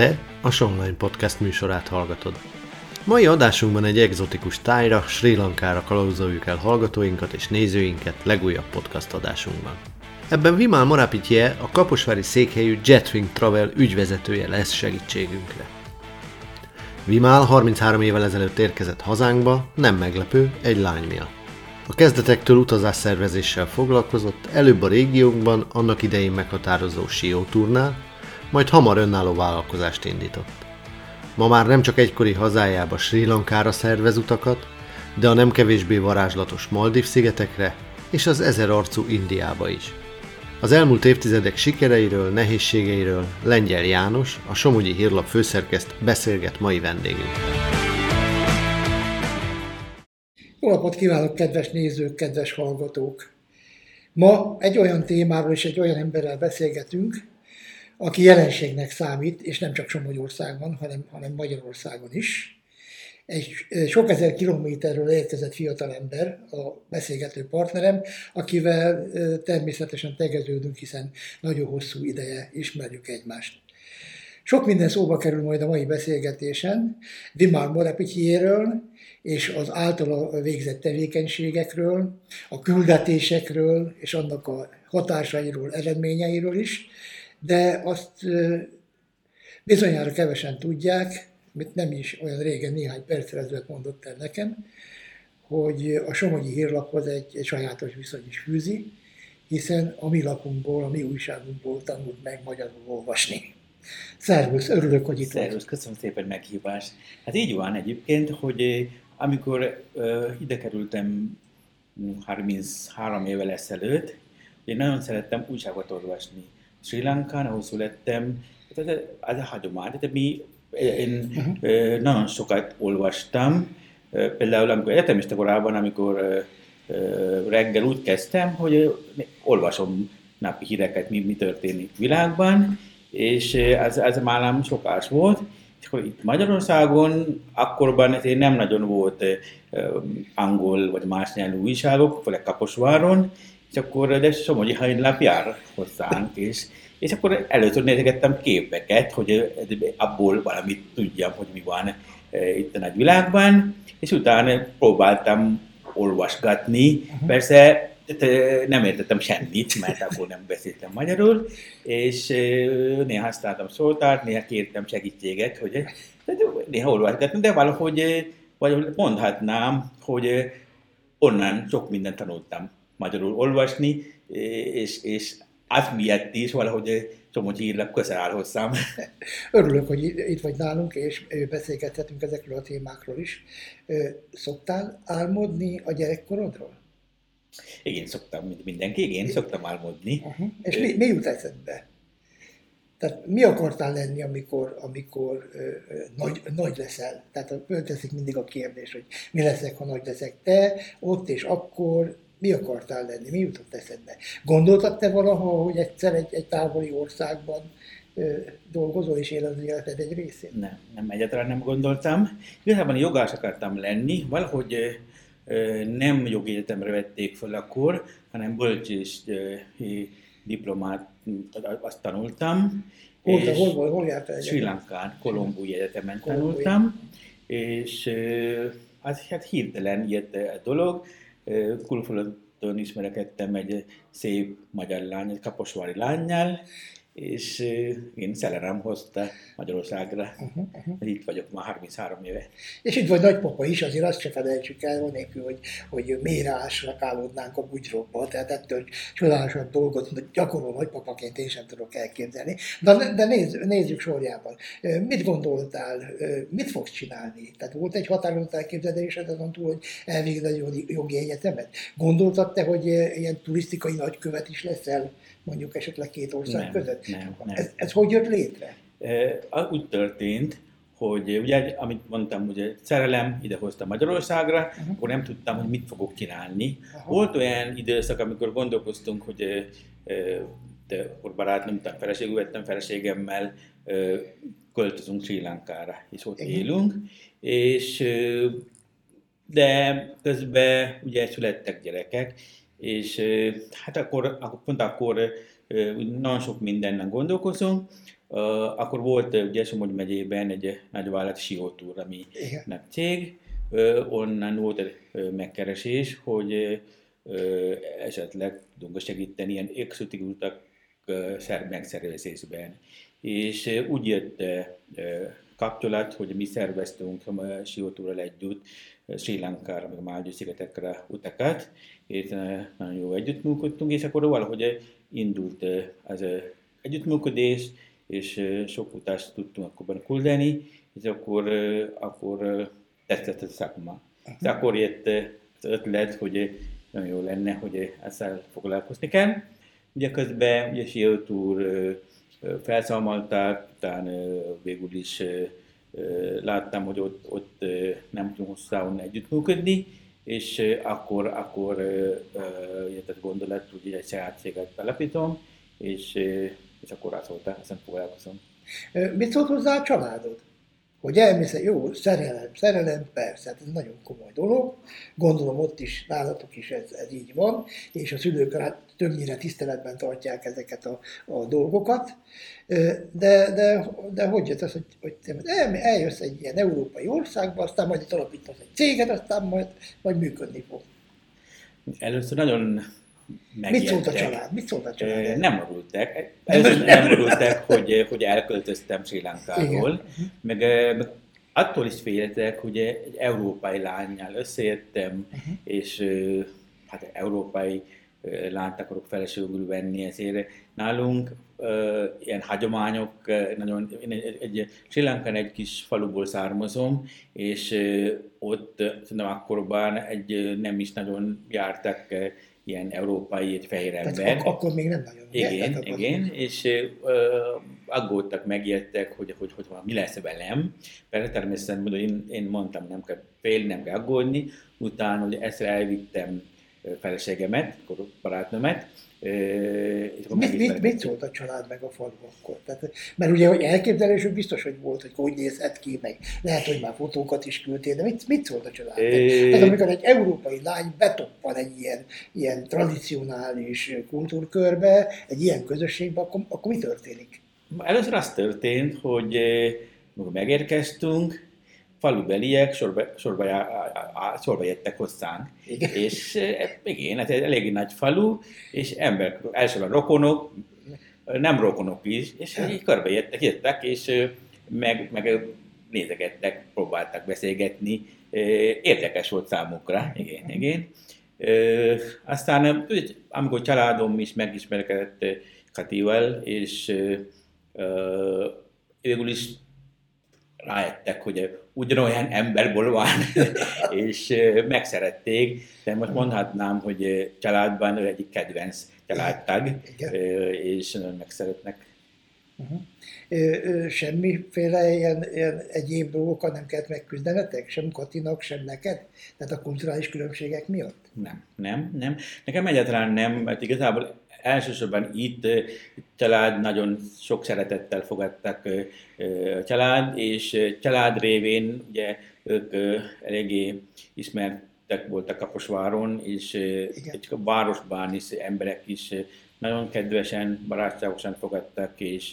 Te a Sonline Podcast műsorát hallgatod. Mai adásunkban egy egzotikus tájra, Sri Lankára kalauzoljuk el hallgatóinkat és nézőinket legújabb podcast adásunkban. Ebben Vimal Morapitje, a kaposvári székhelyű Jetwing Travel ügyvezetője lesz segítségünkre. Vimal 33 évvel ezelőtt érkezett hazánkba, nem meglepő, egy lány miatt. A kezdetektől utazásszervezéssel foglalkozott, előbb a régiónkban, annak idején meghatározó sióturnál, majd hamar önálló vállalkozást indított. Ma már nem csak egykori hazájába Sri Lankára szervez utakat, de a nem kevésbé varázslatos Maldív szigetekre és az ezer arcú Indiába is. Az elmúlt évtizedek sikereiről, nehézségeiről Lengyel János, a Somogyi Hírlap főszerkeszt beszélget mai vendégünk. Jó napot kívánok, kedves nézők, kedves hallgatók! Ma egy olyan témáról és egy olyan emberrel beszélgetünk, aki jelenségnek számít, és nem csak Somogyországban, hanem, hanem Magyarországon is. Egy sok ezer kilométerről érkezett fiatalember, a beszélgető partnerem, akivel természetesen tegeződünk, hiszen nagyon hosszú ideje ismerjük egymást. Sok minden szóba kerül majd a mai beszélgetésen, Dimár Morepitjéről, és az általa végzett tevékenységekről, a küldetésekről, és annak a hatásairól, eredményeiről is, de azt bizonyára kevesen tudják, mit nem is olyan régen, néhány perccel ezelőtt mondott el nekem, hogy a Somogyi hírlaphoz egy, egy sajátos viszony is fűzi, hiszen a mi lapunkból, a mi újságunkból tanult meg magyarul olvasni. Szervusz, örülök, hogy itt Szervusz, köszönöm szépen meghívást. Hát így van egyébként, hogy amikor uh, ide kerültem 33 évvel ezelőtt, én nagyon szerettem újságot olvasni. Sri Lankán, ahol születtem, tehát ez a hagyomány. Tehát mi, én uh-huh. nagyon sokat olvastam, például amikor egyetemista korában, amikor reggel úgy kezdtem, hogy olvasom napi híreket, mi, mi történik világban, és ez, ez már nem sokás volt. És akkor itt Magyarországon akkorban ezért nem nagyon volt angol vagy más nyelvű újságok, főleg Kaposváron, és akkor de Somogyi Hajnlap jár hozzánk, és, és akkor először nézegettem képeket, hogy abból valamit tudjam, hogy mi van itt a nagy világban, és utána próbáltam olvasgatni. Uh-huh. Persze nem értettem semmit, mert akkor nem beszéltem magyarul, és néha használtam szótárt, néha kértem segítséget, hogy néha olvasgatni, de valahogy vagy mondhatnám, hogy onnan sok mindent tanultam magyarul olvasni, és, és az miatt is valahogy Somogyi hírlap közel áll hozzám. Örülök, hogy itt vagy nálunk, és beszélgethetünk ezekről a témákról is. Szoktál álmodni a gyerekkorodról? Igen, szoktam, mint mindenki, én szoktam álmodni. Uh-huh. És mi, mi jut eszedbe? Tehát mi akartál lenni, amikor, amikor ö, ö, nagy, nagy leszel? Tehát fölteszik mindig a kérdés, hogy mi leszek, ha nagy leszek. Te ott és akkor mi akartál lenni? Mi jutott eszedbe? Gondoltad te valaha, hogy egyszer egy, egy távoli országban ö, dolgozol és éled az életed egy részét? Nem, nem egyáltalán nem gondoltam. Igazából jogász akartam lenni, valahogy ö, nem jogi egyetemre vették fel akkor, hanem bölcsés diplomát azt tanultam. Hol, és hol, hol, hol jártál Sri Lankán, Kolombói Egyetemen tanultam, és hát, hát hirtelen jött a dolog, külföldön ismerekedtem egy szép magyar lány, egy kaposvári lányjal, és én szelerem hozta Magyarországra. Uh-huh, uh-huh. Itt vagyok már 33 éve. És itt vagy nagypapa is, azért azt se felejtsük el, nélkül, hogy, hogy mélyre ásrakálódnánk a bugyrokba, tehát ettől csodálatosan dolgot gyakorol nagypapaként én sem tudok elképzelni. De, de nézz, nézzük sorjában. Mit gondoltál, mit fogsz csinálni? Tehát volt egy határozott elképzelésed azon túl, hogy elvégzed egy jogi egyetemet? Gondoltad te, hogy ilyen turisztikai nagykövet is leszel mondjuk esetleg két ország nem, között. Nem, nem. Ez, ez hogy jött létre? Úgy történt, hogy ugye, amit mondtam, hogy szerelem idehozta Magyarországra, uh-huh. akkor nem tudtam, hogy mit fogok csinálni. Uh-huh. Volt olyan időszak, amikor gondolkoztunk, hogy de akkor barátnőmtán feleségül vettem feleségemmel, költözünk Sri Lankára, és ott Igen. élünk, és de közben ugye születtek gyerekek, és hát akkor, pont akkor nagyon sok mindennen gondolkozunk, akkor volt ugye Somogy megyében egy nagyvállalat Siótúr, ami Igen. cég, onnan volt egy megkeresés, hogy esetleg tudunk segíteni ilyen exotikus utak megszervezésben. És úgy jött kapcsolat, hogy mi szerveztünk Siótúrral együtt Sri Lankára, meg a Máldiv szigetekre utakat, és nagyon jó együttműködtünk, és akkor valahogy indult az együttműködés, és sok utást tudtunk akkor küldeni, és akkor, akkor tetszett a szakma. És akkor jött az ötlet, hogy nagyon jó lenne, hogy ezzel foglalkozni kell. Ugye közben ugye Silt úr felszámolták, utána végül is láttam, hogy ott, ott nem tudunk hosszában együttműködni, és akkor, akkor jött gondolat, hogy egy saját céget telepítom, és, és akkor volt, ezen foglalkozom. Mit szólt hozzá a családod? hogy elmész, jó, szerelem, szerelem, persze, hát ez nagyon komoly dolog, gondolom ott is, nálatok is ez, ez így van, és a szülők többnyire tiszteletben tartják ezeket a, a dolgokat, de, de, de hogy jött az, hogy, hogy el, eljössz egy ilyen európai országba, aztán majd itt alapítasz egy céget, aztán majd, majd működni fog. Először nagyon Mit szólt a család? Mit szólt a család? Nem örültek. Először nem örültek, hogy, hogy elköltöztem Sri Lankáról. Meg, meg attól is féltek, hogy egy európai lányjal összejöttem, uh-huh. és hát európai lányt akarok feleségül venni, ezért nálunk ilyen hagyományok, nagyon, én egy, egy Sri Lankán egy kis faluból származom, és ott szerintem akkorban egy nem is nagyon jártak ilyen európai, egy fehér ember. Tehát ak- akkor még nem nagyon. Igen, ugye? igen, akkor... és uh, aggódtak, megjöttek, hogy, hogy, hogy, hogy mi lesz velem. Persze természetesen én, én mondtam, nem kell félni, nem kell aggódni. Utána hogy ezt elvittem feleségemet, barátnőmet, mit, mit, mit szólt a család meg a falu akkor? Tehát, mert ugye, hogy elképzelésük biztos, hogy volt, hogy hogy nézhet ki, meg lehet, hogy már fotókat is küldtél, de mit, mit szólt a család? É... Tehát amikor egy európai lány betoppan egy ilyen, ilyen tradicionális kultúrkörbe, egy ilyen közösségbe, akkor, akkor mi történik? Először az történt, hogy amikor megérkeztünk, falubeliek sorba, sorba, sorba jöttek hozzánk. Igen. És igen, hát egy elég nagy falu, és ember, elsősorban rokonok, nem rokonok is, és ja. így körbe jöttek, jöttek, és meg, meg nézegettek, próbáltak beszélgetni. Érdekes volt számukra, igen, igen. Aztán, amikor családom is megismerkedett Katival, és végül is rájöttek, hogy ugyanolyan emberből van, és megszerették, de most mondhatnám, hogy családban ő egyik kedvenc családtag, és nagyon megszeretnek. Uh-huh. Semmiféle ilyen, ilyen egyéb dolgokat nem kellett megküzdenetek? Sem Katinak, sem neked? Tehát a kulturális különbségek miatt? Nem, nem, nem. Nekem egyáltalán nem, mert igazából elsősorban itt család nagyon sok szeretettel fogadtak a család, és család révén ugye ők eléggé ismertek voltak Kaposváron, és Igen. egy városban is emberek is nagyon kedvesen, barátságosan fogadtak, és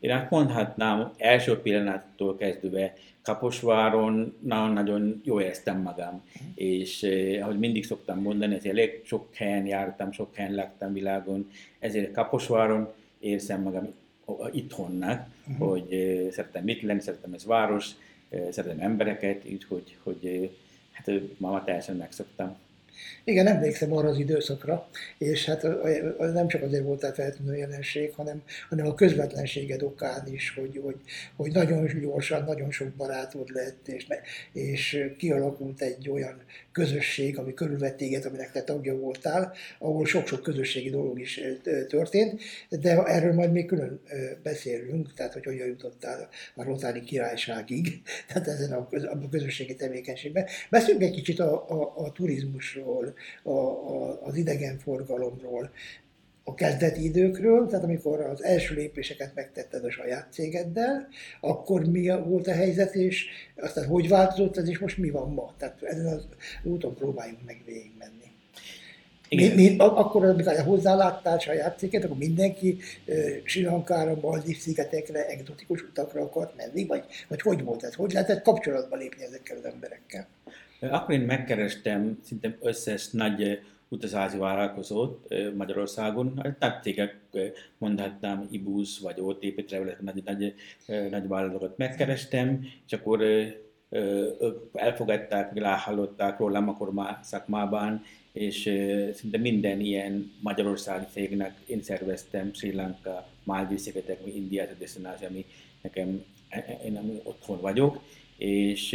én azt mondhatnám, első pillanattól kezdve Kaposváron nagyon-nagyon jó éreztem magam, és eh, ahogy mindig szoktam mondani, ezért elég sok helyen jártam, sok helyen laktam világon, ezért Kaposváron érzem magam itthonnak, uh-huh. hogy eh, szeretem itt lenni, szeretem ez város, eh, szeretem embereket, így hogy, hogy eh, hát ma teljesen megszoktam. Igen, emlékszem arra az időszakra, és hát nem csak azért volt feltűnő jelenség, hanem, hanem a közvetlenséged okán is, hogy, hogy, hogy nagyon gyorsan, nagyon sok barátod lett, és, és kialakult egy olyan közösség, ami körülvett téged, aminek te tagja voltál, ahol sok-sok közösségi dolog is történt, de erről majd még külön beszélünk, tehát hogy hogyan jutottál a Rotári királyságig, tehát ezen a, közösségi tevékenységben. Beszéljünk egy kicsit a, a, a turizmusról, a, a, az idegenforgalomról, a kezdeti időkről, tehát amikor az első lépéseket megtetted a saját cégeddel, akkor mi volt a helyzet, és aztán hogy változott ez, és most mi van ma? Tehát ezen az úton próbáljunk meg végigmenni. Mi, mi, akkor, amikor hozzáláttál saját céget, akkor mindenki uh, Sri Lankára, Maldiv szigetekre, egzotikus utakra akart menni, vagy, vagy hogy volt ez? Hogy lehetett kapcsolatba lépni ezekkel az emberekkel? Akkor én megkerestem szinte összes nagy utazási vállalkozót Magyarországon, nagy cégek, mondhatnám Ibus vagy OTP Travel, nagy, nagy, nagy vállalatokat megkerestem, és akkor elfogadták, hallották rólam akkor már szakmában, és szinte minden ilyen magyarországi cégnek én szerveztem Sri Lanka, Maldiv szigetek, India, destináció, ami nekem, e, e, én ami otthon vagyok, és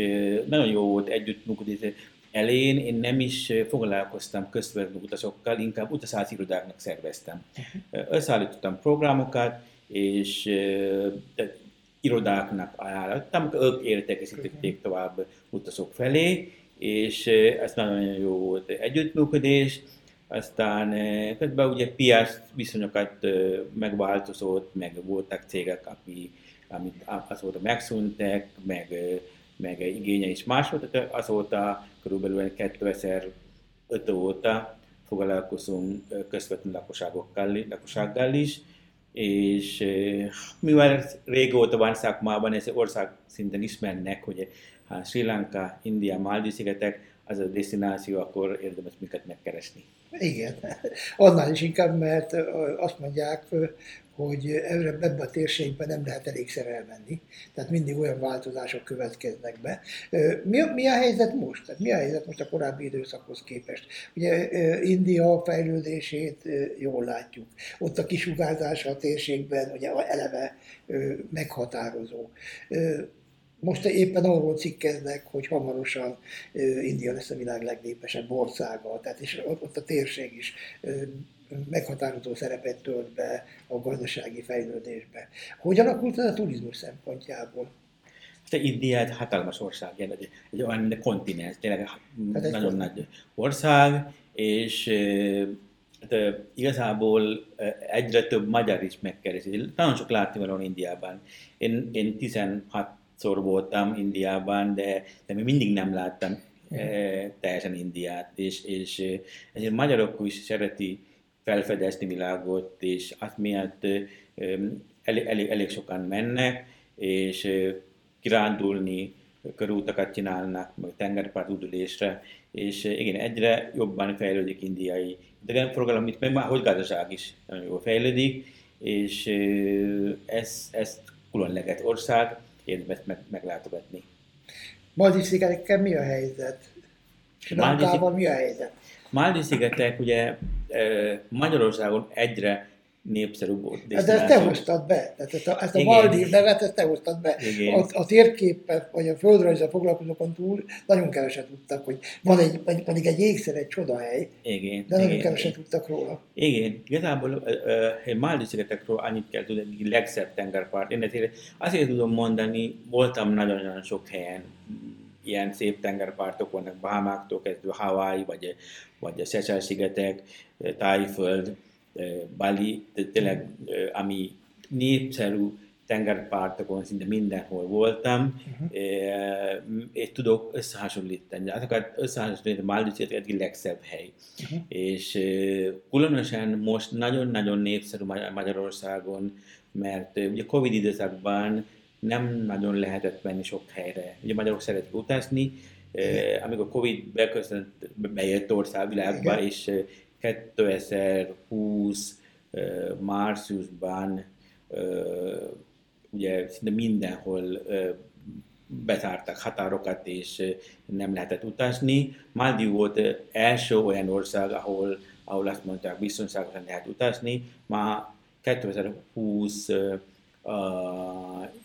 nagyon jó volt együttműködni. Elén én nem is foglalkoztam közvetlenül utasokkal, inkább utazási irodáknak szerveztem. Uh-huh. Összeállítottam programokat, és irodáknak ajánlottam, ők értékesítették tovább utasok felé, és ez nagyon jó volt együttműködés. Aztán közben ugye piac viszonyokat megváltozott, meg voltak cégek, aki, amit azóta megszűntek, meg, meg igénye is más volt, tehát azóta körülbelül 2005 óta foglalkozunk közvetlenül lakosságokkal, lakossággal is, és mivel régóta van szakmában, ez ország szinten ismernek, hogy ha Sri Lanka, India, Maldiv szigetek, az a destináció, akkor érdemes minket megkeresni. Igen, annál is inkább, mert azt mondják, hogy ebben a térségben nem lehet elégszer elmenni, tehát mindig olyan változások következnek be. Mi, mi a helyzet most? Tehát mi a helyzet most a korábbi időszakhoz képest? Ugye India fejlődését jól látjuk. Ott a kisugárzása a térségben ugye eleve meghatározó. Most éppen arról cikkeznek, hogy hamarosan India lesz a világ legnépesebb országa, tehát és ott a térség is meghatározó szerepet tölt be a gazdasági fejlődésbe. Hogy alakult ez a turizmus szempontjából? Te India egy hatalmas ország, egy, egy olyan kontinens, tényleg hát nagyon nagy ország, és hát, igazából egyre több magyar is megkeresi. Nagyon sok látni van Indiában. Én, én 16 szor voltam Indiában, de, de még mindig nem láttam e, teljesen Indiát, és, és ezért magyarok is szereti felfedezni világot, és azt miatt elég, elég, elég sokan mennek, és kirándulni, körútakat csinálnak, meg tengerpart udulésre, és igen, egyre jobban fejlődik indiai idegenforgalom, itt meg már hogy gazdaság is nagyon jól fejlődik, és ez, ez különleges ország, érdemes meg, meglátogatni. Maldiv-szigetekkel mi a helyzet? Lankával mi a helyzet? Maldiv-szigetek ugye Magyarországon egyre népszerűbb volt. De ezt te hoztad be. Tehát ezt a, ezt a Maldív nevet, ezt te hoztad be. A, a térképpel, vagy a földrajzal foglalkozókon túl nagyon keveset tudtak, hogy van egy, pedig egy égszer, egy csodahely, igen, de nagyon igen, keveset igen. tudtak róla. Igen, igazából uh, Maldív szigetekről annyit kell tudni, hogy legszebb tengerpart. Én azért tudom mondani, voltam nagyon-nagyon sok helyen, ilyen szép tengerpartok vannak, Bahamáktól kezdve Hawaii, vagy, vagy a Seychelles-szigetek, Tájföld, Bali, de tényleg ami népszerű tengerpartokon szinte mindenhol voltam, uh-huh. és tudok összehasonlítani. Azokat összehasonlítani, Maldivs egyik legszebb hely. Uh-huh. És különösen most nagyon-nagyon népszerű Magyarországon, mert ugye Covid időszakban nem nagyon lehetett menni sok helyre. Ugye magyarok szeretik utazni, uh-huh. amikor Covid beköszönt, bejött országvilágba, uh-huh. és 2020 márciusban ugye szinte mindenhol betártak határokat, és nem lehetett utazni. Maldiv volt első olyan ország, ahol, ahol azt mondták, biztonságosan lehet utazni. Ma 2020 uh,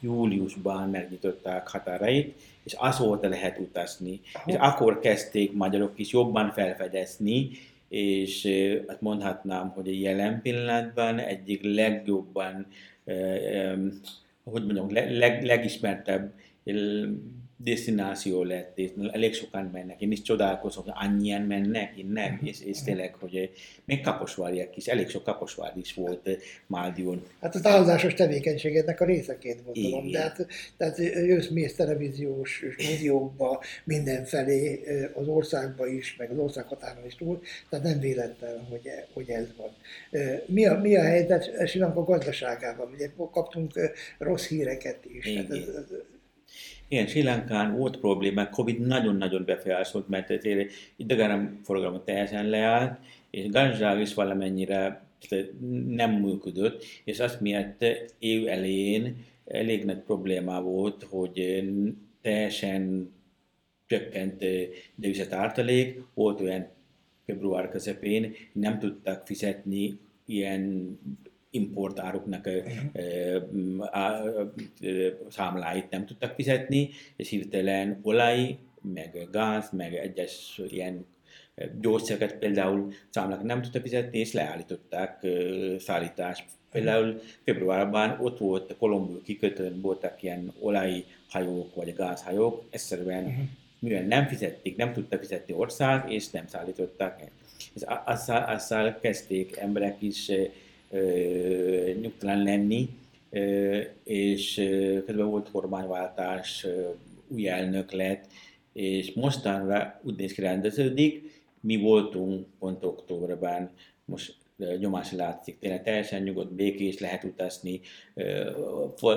júliusban megnyitották határait, és azóta lehet utazni. És akkor kezdték magyarok is jobban felfedezni, és azt mondhatnám, hogy a jelen pillanatban egyik legjobban, hogy mondjam, leg, legismertebb destináció lett, és elég sokan mennek. Én is csodálkozom, hogy annyian mennek innen, uh-huh. és, és tényleg, hogy még kaposváriak is, elég sok kaposvár is volt Máldión. Hát az állodásos tevékenységednek a részeként gondolom, Igen. de hát, tehát jössz mész televíziós stúdiókba, mindenfelé, az országba is, meg az ország határon is túl, tehát nem véletlen, hogy, hogy ez van. Mi a, mi a helyzet Sri Lanka gazdaságában? Ugye kaptunk rossz híreket is. Igen. Hát ez, ez, igen, Sri Lankán volt problémák, Covid nagyon-nagyon befolyásolt, mert ezért idegenforgalom teljesen leállt, és gazdaság is valamennyire nem működött, és azt miatt év elején elég nagy probléma volt, hogy teljesen csökkent devizet tartalék, volt olyan február közepén, nem tudtak fizetni ilyen importáruknak uh-huh. számláit nem tudtak fizetni, és hirtelen olaj, meg gáz, meg egyes ilyen gyógyszereket például számlák nem tudtak fizetni, és leállították szállítást. Például februárban ott volt a Kolumbus kikötőn, voltak ilyen olajhajók vagy gázhajók, egyszerűen uh-huh. mivel nem fizették, nem tudtak fizetni ország, és nem szállították. És azzal, azzal kezdték emberek is nyugtalan lenni, és közben volt kormányváltás, új elnök lett, és mostanra úgy néz ki rendeződik, mi voltunk pont októberben, most nyomás látszik, tényleg teljesen nyugodt, békés, lehet utazni,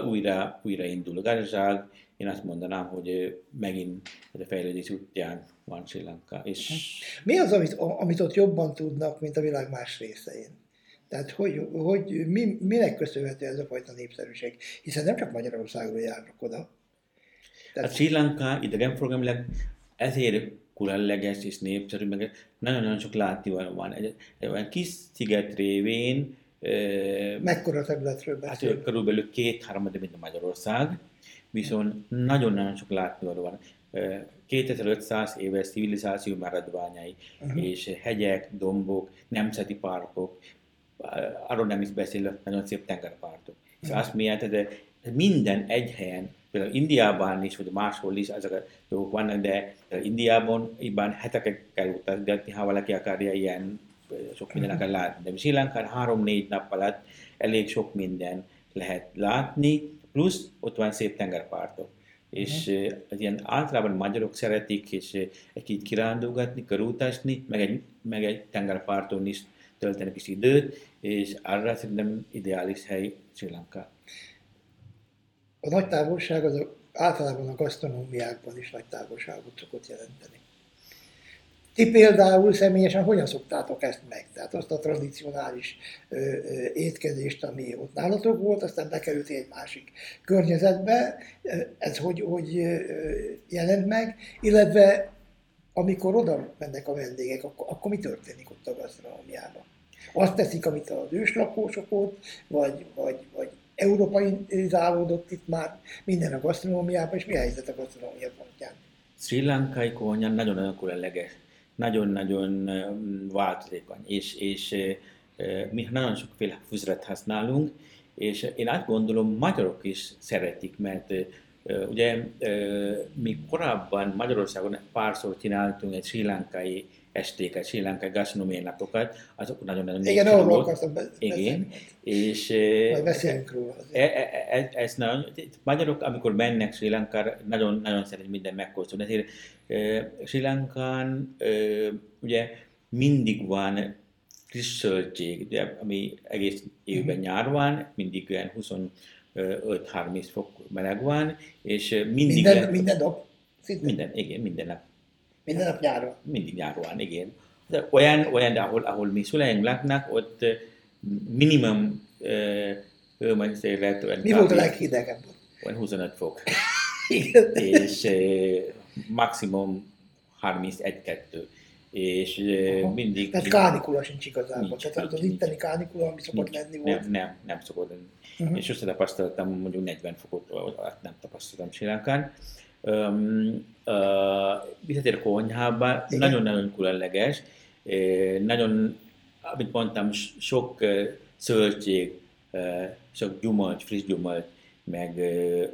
újra, újra indul a gazdaság. Én azt mondanám, hogy megint a fejlődés útján van Sri Lanka. És... Mi az, amit, amit ott jobban tudnak, mint a világ más részein? Tehát hogy, hogy mi, minek köszönhető ez a fajta népszerűség? Hiszen nem csak Magyarországról járnak oda. Tehát... A Sri Lanka idegenforgalmilag ezért különleges és népszerű, meg nagyon-nagyon sok látnivaló van. Egy, egy olyan kis sziget révén Mekkora területről beszélünk? Hát körülbelül két-három mint a Magyarország, viszont nagyon-nagyon sok látnivaló van. 2500 éves civilizáció maradványai, uh-huh. és hegyek, dombok, nemzeti parkok, arról nem is beszélek, nagyon szép tengerpartok. És mm. azt miatt, de minden egy helyen, például Indiában is, vagy máshol is ezek a dolgok vannak, de Indiában ibán hetekig kell utazni, ha valaki akarja ilyen sok minden akar látni. De Sri Lankán három-négy nap alatt elég sok minden lehet látni, plusz ott van szép tengerpartok. És uh az ilyen általában magyarok szeretik, és egy kicsit kirándulgatni, körültasni, meg egy, meg egy tengerparton is tölteni kis időt, és arra szerintem ideális hely Sri Lanka. A nagy távolság az általában a gasztronómiákban is nagy távolságot szokott jelenteni. Ti például személyesen hogyan szoktátok ezt meg? Tehát azt a tradicionális ö, ö, étkezést, ami ott nálatok volt, aztán bekerültél egy másik környezetbe, ez hogy, hogy jelent meg, illetve amikor oda mennek a vendégek, akkor, akkor mi történik ott a gasztronómiában? Azt teszik, amit az őslakósok ott, vagy, vagy, vagy európaizálódott itt már minden a gasztronómiában, és mi a helyzet a gasztronómia pontján? Sri Lankai kónya nagyon-nagyon különleges, nagyon-nagyon változékony, és, és mi nagyon sokféle fűzeret használunk, és én azt gondolom, magyarok is szeretik, mert ugye mi korábban Magyarországon párszor csináltunk egy sri lankai estéket, Sri Lanka gasztronómiai napokat, azok nagyon-nagyon Igen, arról akartam. Igen, és... Majd beszélünk róla. E, e, e, ez nagyon, magyarok, amikor mennek Sri Lankára, nagyon, nagyon szeret minden megkóstolni. Ezért e, Sri Lankán e, ugye mindig van friss zöldség, ugye, ami egész évben uh-huh. nyár van, mindig olyan 25-30 fok meleg van, és mindig... Minden, le... minden nap? Minden, igen, minden nap. Minden nap nyáron? Mindig nyáron, igen. Olyan, olyan, de ahol, ahol mi szüleink laknak, ott minimum hőmérséklet olyan... Mi volt a leghidegebb? Olyan 25 fok. igen. És maximum 31-2 és Aha. mindig... Tehát kánikula sincs igazából. Nincs, Tehát nincs, az itteni kánikula, ami szokott nincs, lenni volt. Nem, nem, nem szokott lenni. Uh-huh. És sose tapasztaltam mondjuk 40 fokot, nem tapasztaltam Sri Lankán visszatér a konyhába, nagyon-nagyon különleges, nagyon, amit mondtam, sok zöldség, sok gyümölcs, friss gyümölcs, meg,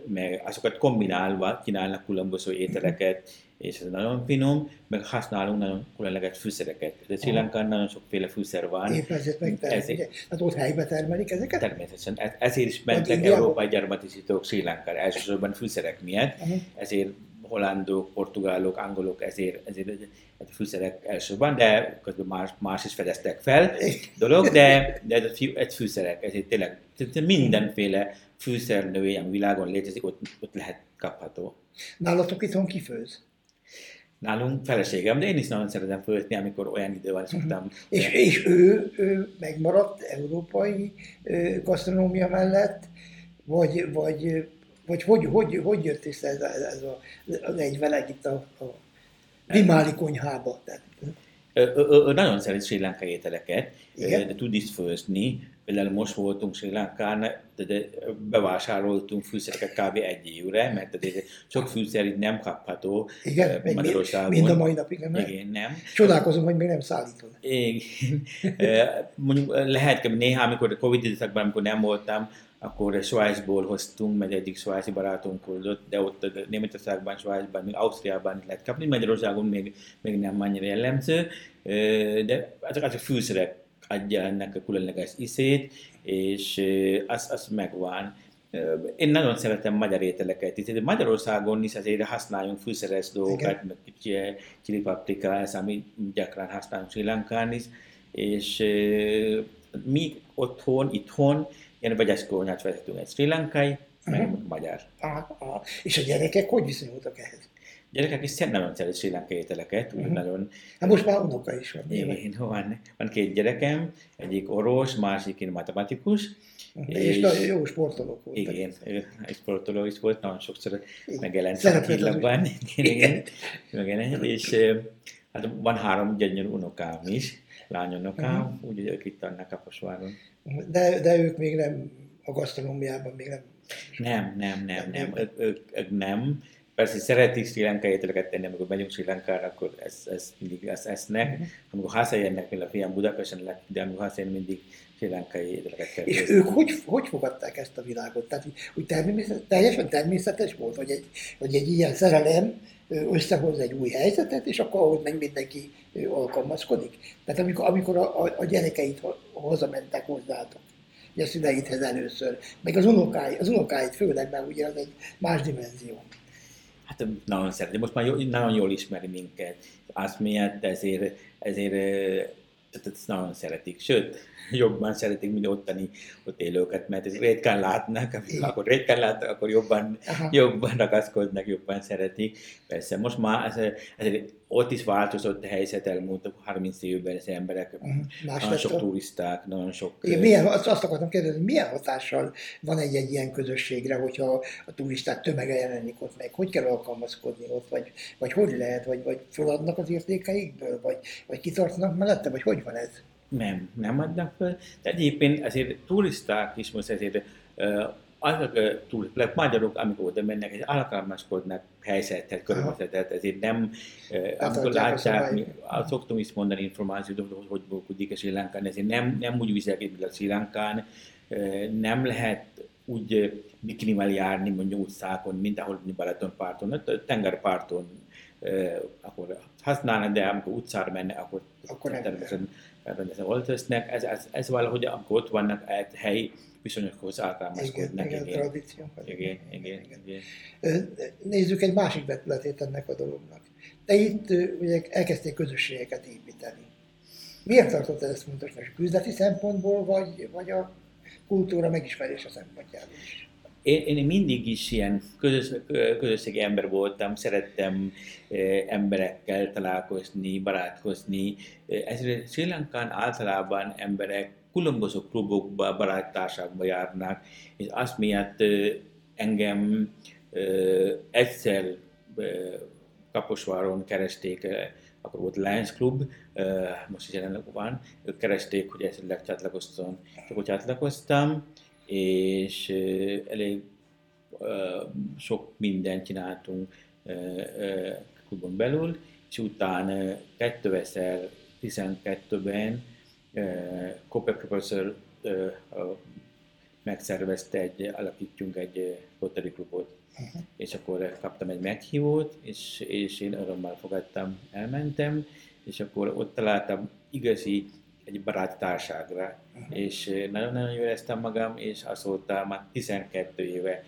meg azokat kombinálva kínálnak különböző ételeket, és ez nagyon finom, meg használunk nagyon különleges fűszereket. De Sri Lankán nagyon sokféle fűszer van. Épp ezért megtermelik. Hát ott helyben termelik ezeket? Természetesen. E- ezért is mentek európai gyarmatisítók Sri Lankára, elsősorban fűszerek miatt. Uh-huh. Ezért hollandok, portugálok, angolok ezért, ezért a fűszerek elsősorban, de közben más, más is fedeztek fel dolog, de, de ez egy fűszerek, ezért tényleg mindenféle fűszernői, ami világon létezik, ott, ott lehet kapható. Nálatok itthon kifőz? Nálunk feleségem, de én is nagyon szeretem főzni, amikor olyan idő van, szoktam. Uh-huh. És, és ő, ő megmaradt európai gasztronómia mellett, vagy, vagy, vagy hogy, hogy, hogy jött össze ez, ez a, az egy veleg itt a, a Vimáli konyhába? Tehát, nagyon szeret Sri Lankai ételeket, Igen? de tud is főzni. Például most voltunk Sri Lankán, de, bevásároltunk fűszereket kb. egy évre, mert de sok fűszer itt nem kapható Igen, Magyarországon. Mind a mai napig nem. Igen, nem. Csodálkozom, hogy még nem szállítod. Igen. Mondjuk lehet, néha, amikor a Covid időszakban, amikor nem voltam, akkor Svájcból hoztunk, mert egyik svájci barátunk hozott, de ott Németországban, Svájcban, még Ausztriában lehet kapni, Magyarországon még, még nem annyira jellemző, de azok, azok fűszerek adja ennek a különleges iszét, és az, az megvan. Én nagyon szeretem magyar ételeket. Itt Magyarországon is azért használjunk fűszeres dolgokat, meg chili paprika, ez, ami gyakran használunk Sri Lankán is, és mi otthon, itthon ilyen vegyes konyhát vezetünk, egy sri lankai, meg uh-huh. magyar. Aha, aha. És a gyerekek hogy viszonyultak ehhez? A gyerekek is nagyon szeret sri lankai ételeket, uh-huh. nagyon... Hát most már unoka is van. Igen, van, van két gyerekem, egyik orvos, másik matematikus. Uh-huh. És, és nagyon jó sportolók voltak. Igen, egy sportoló is volt, nagyon sokszor megjelent a hírlapban. Igen, igen, igen, és hát van három gyönyörű unokám is, lányunokám, uh-huh. úgyhogy ők itt annak a. De, de ők még nem a gasztronómiában még nem. Nem, nem, nem, nem. Ők, ők, ők nem. Persze szeretik Sri Lankai ételeket tenni, amikor megyünk Sri Lankára, akkor ezt, ezt mindig ezt esznek. Uh-huh. Amikor hazajönnek, például a fiam Budapesten, de amikor hazajön, mindig Sri Lankai ételeket. És ők hogy, hogy fogadták ezt a világot? Tehát, hogy természetes, teljesen természetes volt, hogy egy, hogy egy ilyen szerelem összehoz egy új helyzetet, és akkor ahhoz meg mindenki alkalmazkodik. Tehát amikor, amikor a, a, a gyerekeit hazamentek hozzátok, ugye a szüleidhez először, meg az unokái, az unokáit főleg, mert ugye az egy más dimenzió. Hát nagyon szeretem, most már jó, nagyon jól ismeri minket. Azt miatt ezért, ezért ezt nagyon szeretik. Sőt, jobban szeretik, mint ottani ott élőket, mert ez ritkán látnak, akkor ritkán látnak, akkor jobban, jobban ragaszkodnak, jobban szeretik. Persze, most már ez, ez, ott is változott a helyzet elmúlt 30 évben az emberek, uh-huh. nagyon sok turisták, nagyon sok... Igen, milyen, azt, azt akartam kérdezni, milyen hatással van egy, egy ilyen közösségre, hogyha a turisták tömege jelenik ott meg, hogy kell alkalmazkodni ott, vagy, vagy hogy lehet, vagy, vagy feladnak az értékeikből, vagy, vagy kitartanak mellette, vagy hogy van ez? Nem, nem adnak fel. De egyébként azért turisták is most ezért azok turisták, magyarok, amikor oda mennek, és alkalmazkodnak helyzetet, körülmetetet, ezért nem, hát amikor látják, mi, szoktam is mondani információt, hogy hogy működik a Sri Lankán, ezért nem, nem úgy viselkedik, mint a Sri Lankán, nem lehet úgy bikinivel járni mondjuk utcákon, mint ahol Balatonparton, a tengerparton, akkor használnak, de amikor utcára mennek, akkor, akkor természetesen rendesen öltöznek, ez, ez, ez valahogy akkor ott vannak egy helyi viszonyokhoz alkalmazkodnak. Igen, igen, tradíció. Igen, igen, igen, igen. Nézzük egy másik vetületét ennek a dolognak. Te itt ugye elkezdtél közösségeket építeni. Miért tartott ezt fontosnak? Küzdeti szempontból, vagy, vagy a kultúra megismerése szempontjából is? én, én mindig is ilyen közös, közösségi ember voltam, szerettem emberekkel találkozni, barátkozni. Ezért Sri Lankán általában emberek különböző klubokba, baráttárságba járnak, és azt miatt engem egyszer Kaposváron keresték, akkor volt Lions Club, most is jelenleg van, keresték, hogy esetleg csatlakoztam, akkor csatlakoztam, és elég sok mindent csináltunk klubon belül, és utána 2012-ben Kope professzor megszervezte egy, alapítjunk egy Rotary klubot. Uh-huh. És akkor kaptam egy meghívót, és, és én örömmel fogadtam, elmentem, és akkor ott találtam igazi egy baráttárságra, uh-huh. és nagyon-nagyon jól éreztem magam, és azóta már 12 éve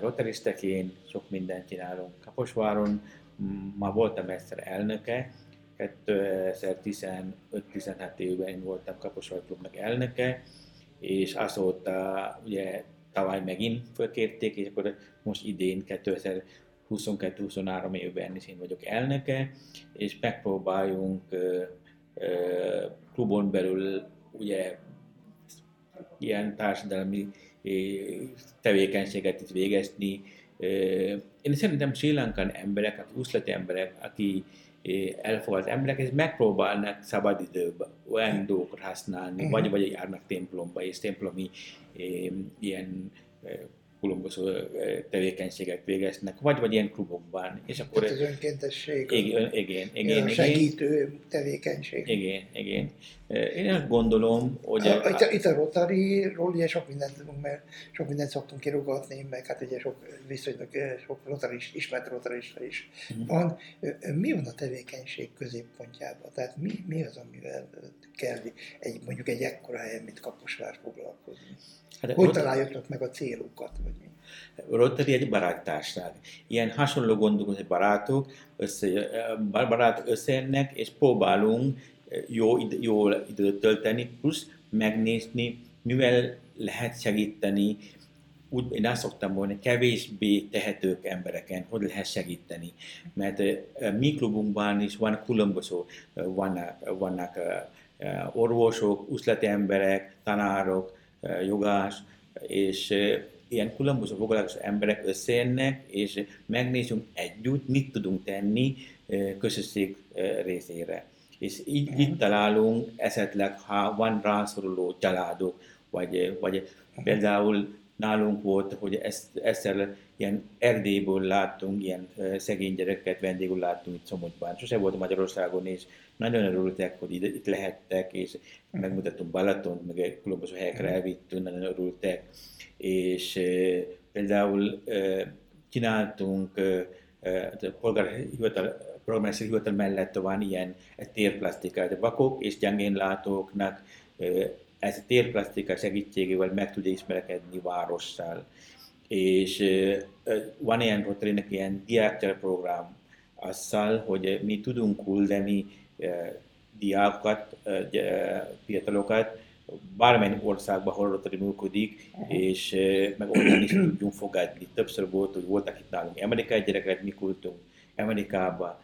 rotaristeként sok mindent csinálunk Kaposváron, ma voltam egyszer elnöke, 2015-16 évben én voltam Kaposvár Klubnak elnöke, és azóta ugye tavaly megint fölkérték, és akkor most idén 2022-23 évben is én vagyok elnöke, és megpróbáljunk klubon belül ugye ilyen társadalmi tevékenységet is végezni. Én szerintem Sri Lankan emberek, üzleti emberek, aki elfogadt emberek, ez megpróbálnak szabadidőben olyan dolgokat használni, uh-huh. vagy, vagy járnak templomba, és templomi ilyen különböző tevékenységet végeznek, vagy, vagy ilyen klubokban. És akkor Tehát az önkéntesség, igen, igen, igen, segítő tevékenység. Igen, igen. Én azt gondolom, hogy... A, a, itt, a Rotary-ról ugye sok mindent tudunk, mert sok mindent szoktunk kirugatni, meg hát ugye sok viszonylag sok rotaris, ismert rotarista is uh-huh. van. Mi van a tevékenység középpontjában? Tehát mi, mi az, amivel kell egy, mondjuk egy ekkora helyen, mint Kaposvár foglalkozni? Hát, hogy Rotary, találjatok meg a célokat? Vagy mi? Rotary egy baráttárság. Ilyen hasonló gondok, barátok, össze, barátok összejönnek, és próbálunk jó, jó időt tölteni, plusz megnézni, mivel lehet segíteni, úgy én azt szoktam mondani, kevésbé tehetők embereken, hogy lehet segíteni. Mert mi klubunkban is van különböző, vannak, vannak orvosok, üzleti emberek, tanárok, jogás, és ilyen különböző foglalkozó emberek összejönnek, és megnézzünk együtt, mit tudunk tenni közösség részére. És így itt találunk esetleg, ha van rászoruló családok, vagy, vagy például nálunk volt, hogy ezt, egyszer ilyen Erdélyből láttunk, ilyen szegény gyereket vendégül láttunk itt Somogyban. Sose volt Magyarországon, és nagyon örültek, hogy itt, itt lehettek, és megmutattunk Balaton, meg különböző helyekre elvittünk, nagyon örültek. És e, például e, csináltunk e, a polgárhivatal, polgármester hivatal mellett van ilyen térplasztika, de vakok és gyengénlátóknak ez a térplasztika segítségével meg tud ismerkedni várossal. És van ilyen rotary ilyen diákcsere program, azzal, hogy mi tudunk küldeni diákokat, fiatalokat, bármely országban, ahol Rotary működik, és meg onnan is tudjunk fogadni. Többször volt, hogy voltak itt nálunk amerikai gyerekek, mi küldtünk Amerikába,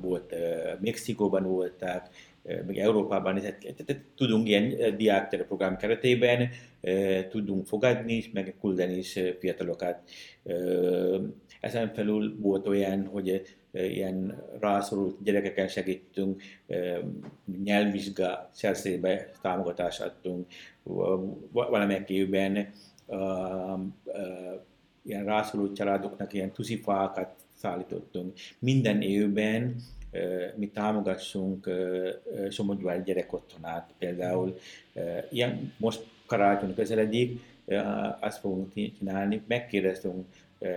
volt Mexikóban voltak, meg Európában tehát tudunk ilyen diáktere program keretében, tudunk fogadni is, meg küldeni is fiatalokat. Ezen felül volt olyan, hogy ilyen rászorult gyerekeken segítünk, nyelvvizsga szerzébe támogatást adtunk, valamelyik évben ilyen rászorult családoknak ilyen tuszifákat szállítottunk. Minden évben mi támogassunk Somogyvár gyerekotthonát. Például ilyen most karácsony közeledik, azt fogunk csinálni, megkérdeztünk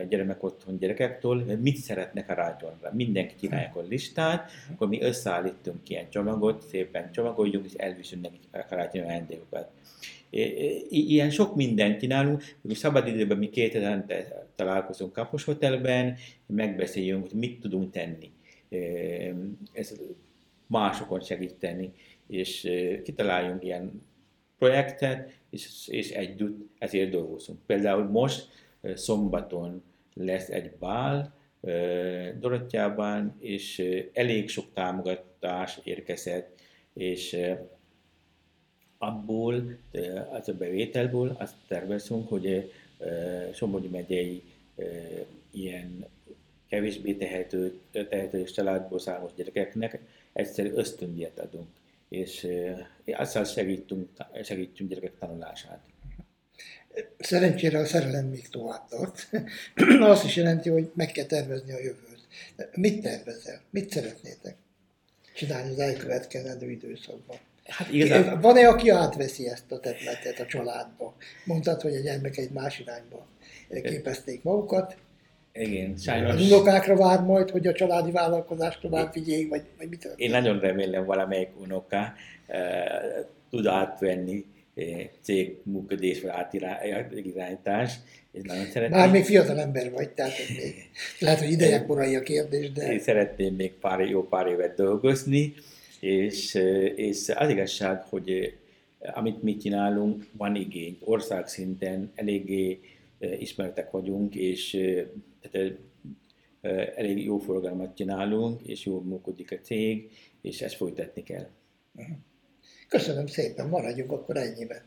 gyermekotthon gyerekektől, mit szeretnek karácsonyra. Mindenki csinálja a listát, akkor mi összeállítunk ilyen csomagot, szépen csomagoljunk, és elviszünk nekik a karácsonyi ajándékokat. Ilyen sok mindent csinálunk, hogy szabadidőben mi két hetente találkozunk Kapos Hotelben, megbeszéljünk, hogy mit tudunk tenni ez másokon segíteni, és kitaláljunk ilyen projektet, és, és együtt ezért dolgozunk. Például most szombaton lesz egy bál Dorottyában, és elég sok támogatás érkezett, és abból, az a bevételből azt tervezünk, hogy Somogy megyei ilyen kevésbé tehető, tehetős családból származó gyerekeknek egyszer ösztöndíjat adunk, és azzal segítünk, segítünk gyerekek tanulását. Szerencsére a szerelem még tovább tart. Azt is jelenti, hogy meg kell tervezni a jövőt. Mit tervezel? Mit szeretnétek csinálni az elkövetkezendő időszakban? Hát igazán... Van-e, aki átveszi ezt a területet a családba? Mondtad, hogy a gyermek egy más irányba képezték magukat. Igen, sajnos. Az unokákra vár majd, hogy a családi vállalkozást tovább vigyék, vagy, vagy mit Én nagyon remélem valamelyik unoka uh, tud átvenni cég működés vagy átirányítás. És nagyon szeretném. Már még fiatal ember vagy, tehát még, lehet, hogy ideje korai a kérdés, de... Én szeretném még pár, jó pár évet dolgozni, és, és az igazság, hogy amit mi csinálunk, van igény. Országszinten eléggé ismertek vagyunk, és tehát, elég jó forgalmat csinálunk, és jól működik a cég, és ezt folytatni kell. Köszönöm szépen, maradjunk akkor ennyiben.